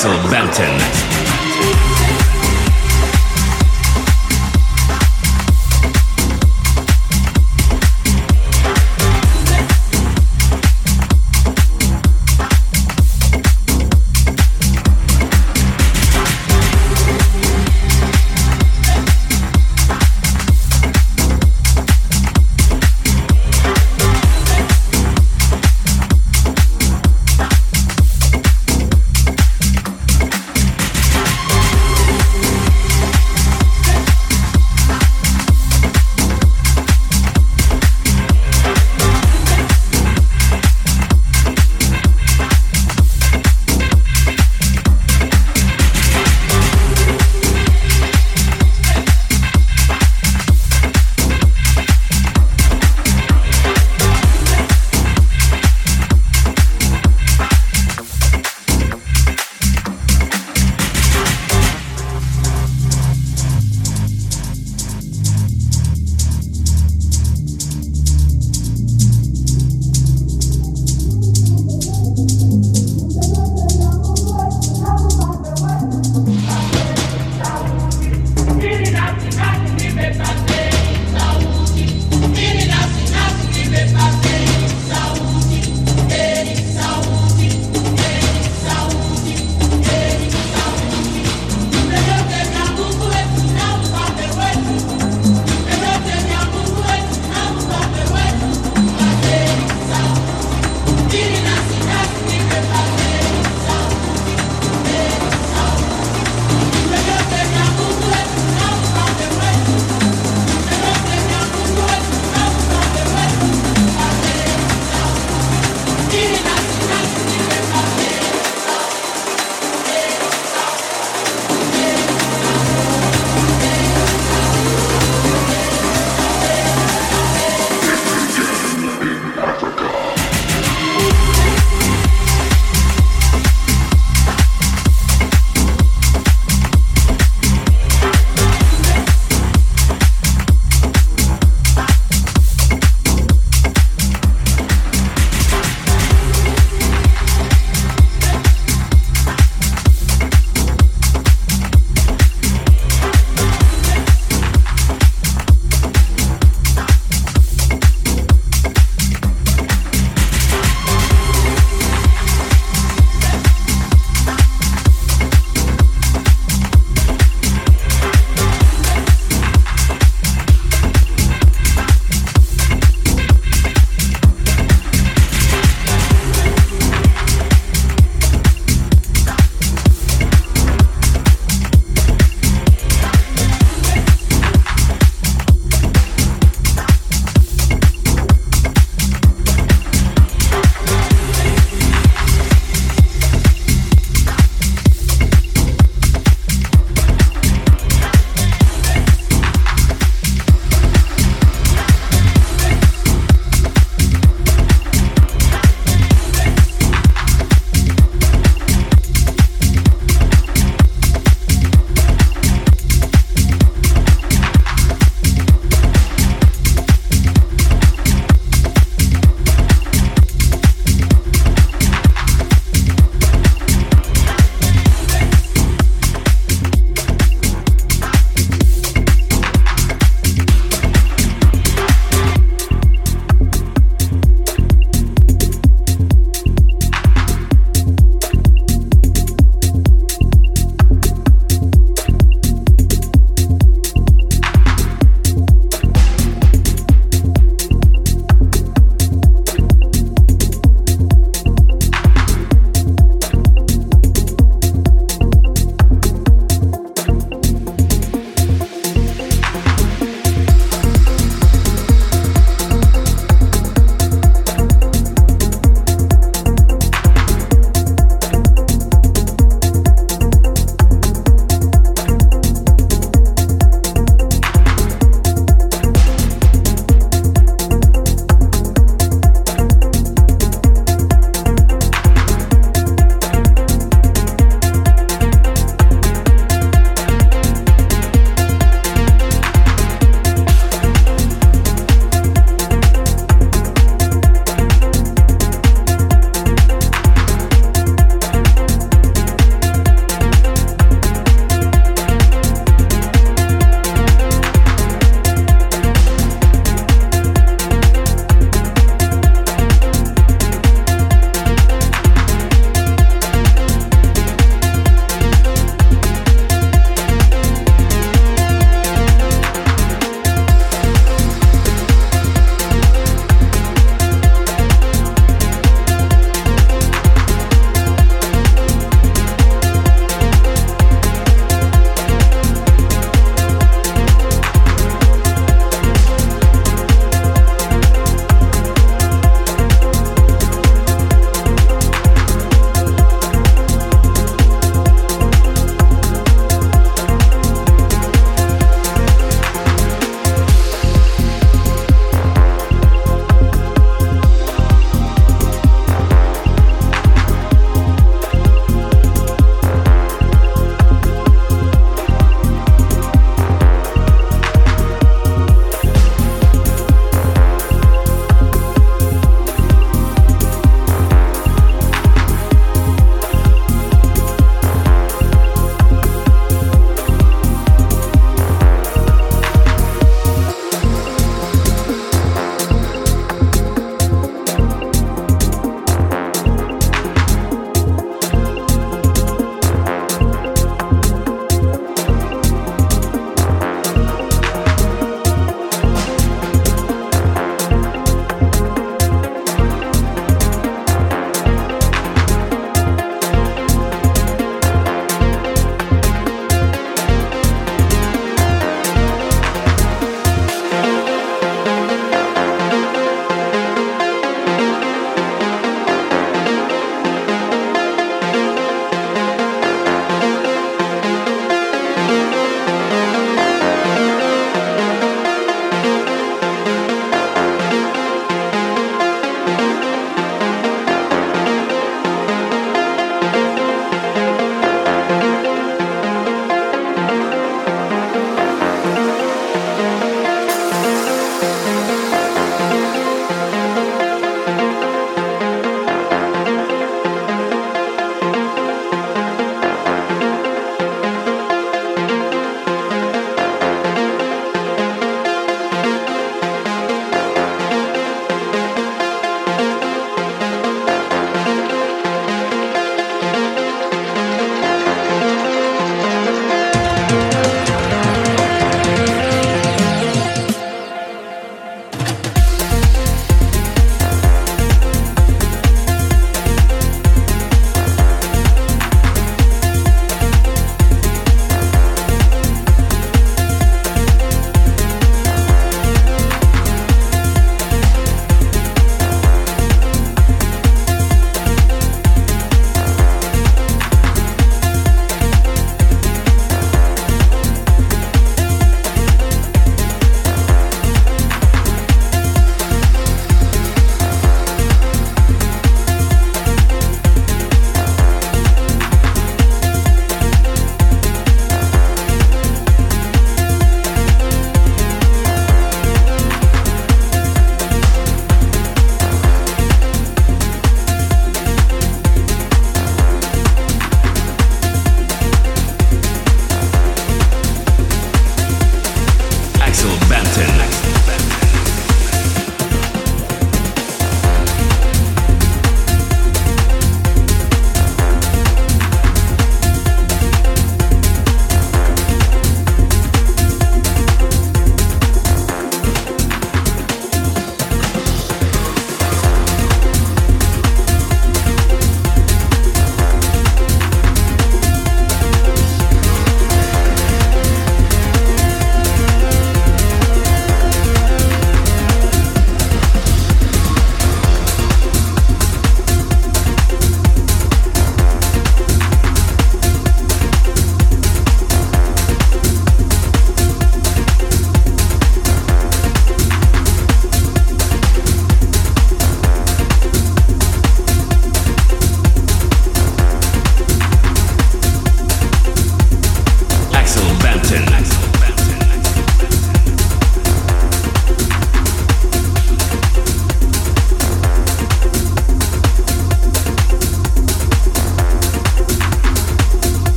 Axel Benton.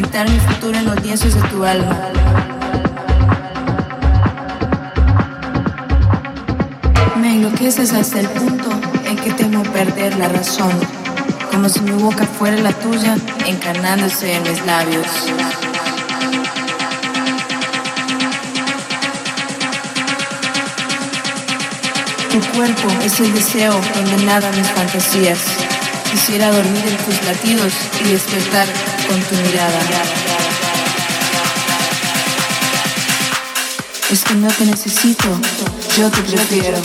Pintar mi futuro en los lienzos de tu alma. Me enloqueces hasta el punto en que temo perder la razón, como si mi boca fuera la tuya, encarnándose en mis labios. Tu cuerpo es el deseo donde nadan mis fantasías. Quisiera dormir en tus latidos y despertar con tu mirada. Es que no te necesito, yo te prefiero.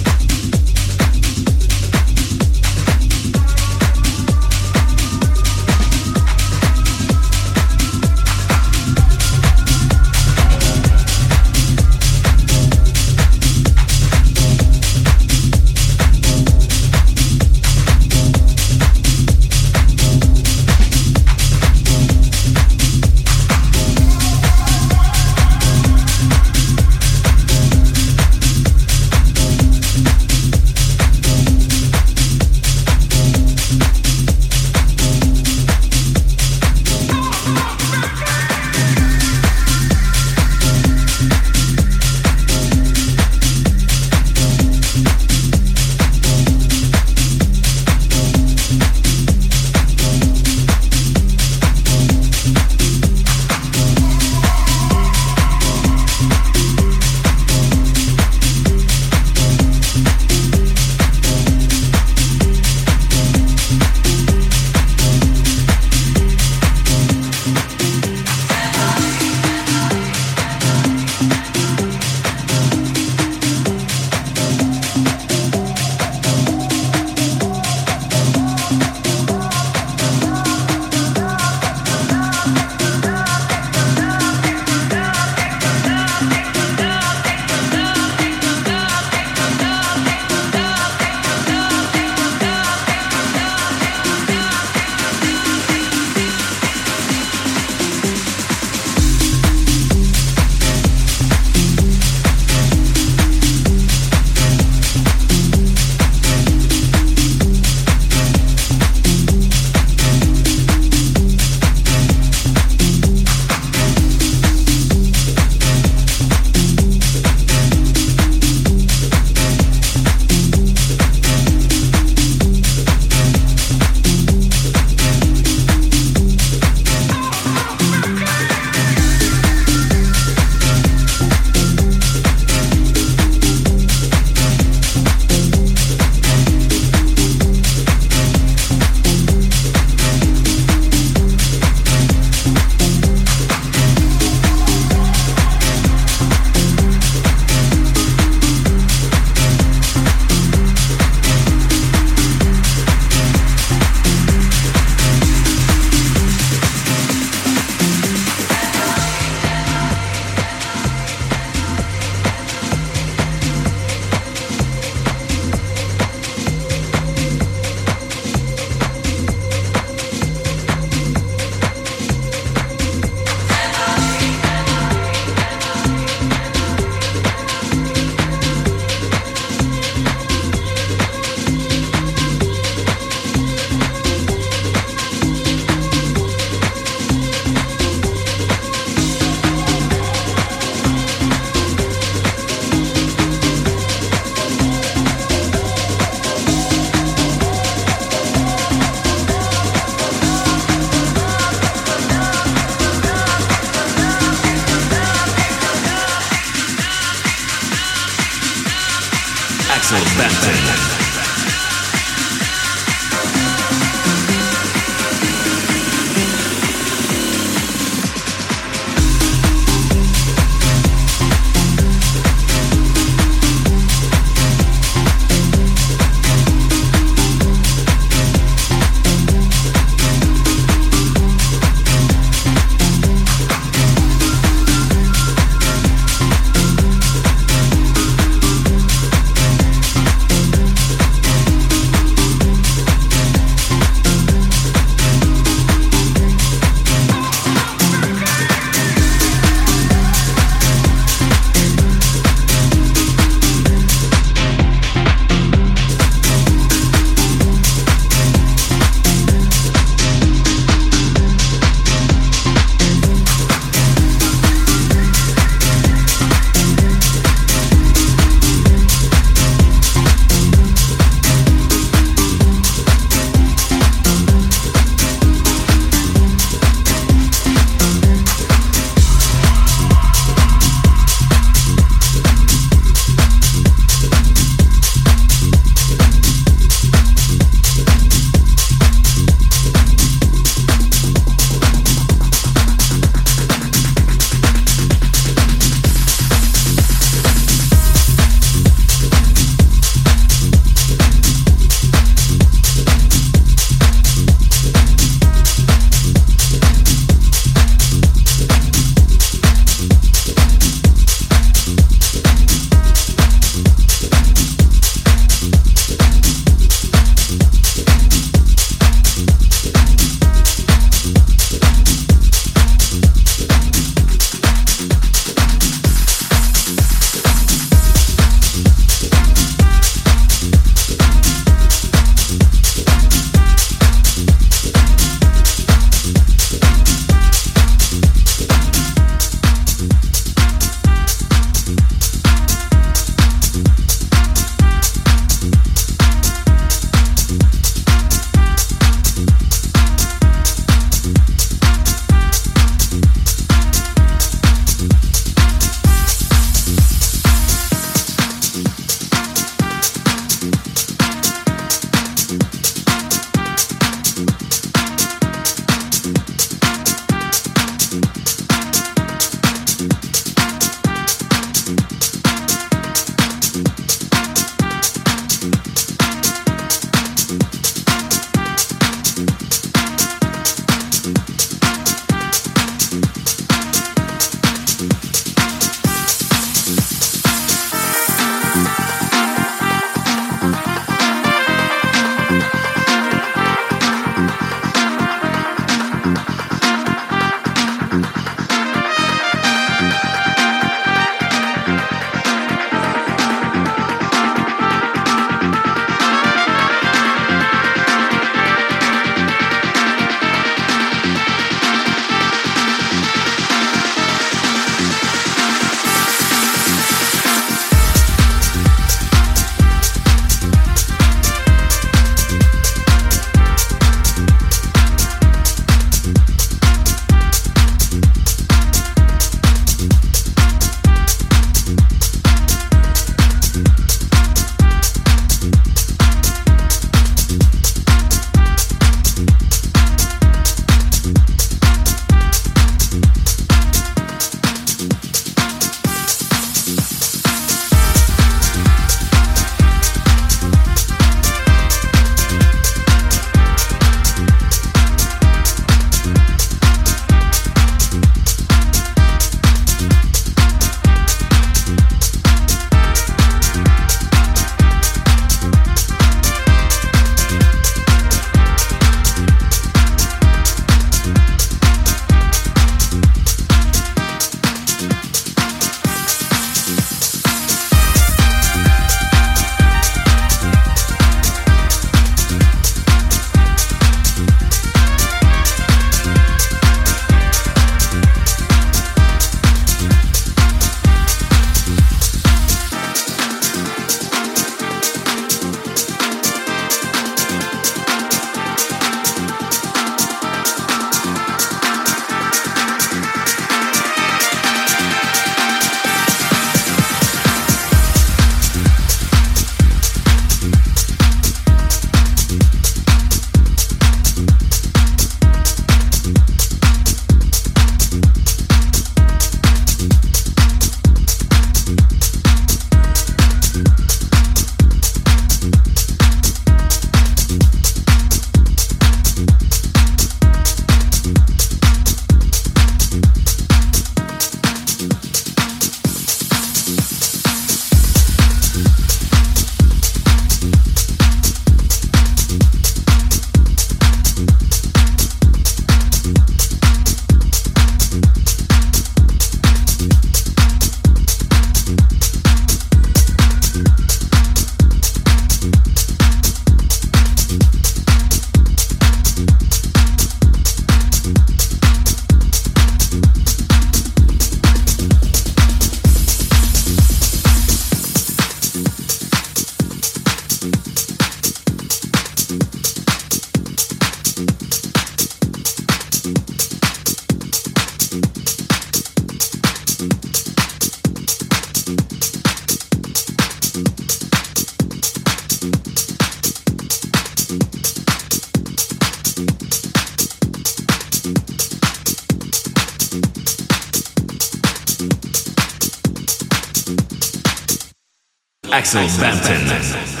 Axel Bampton.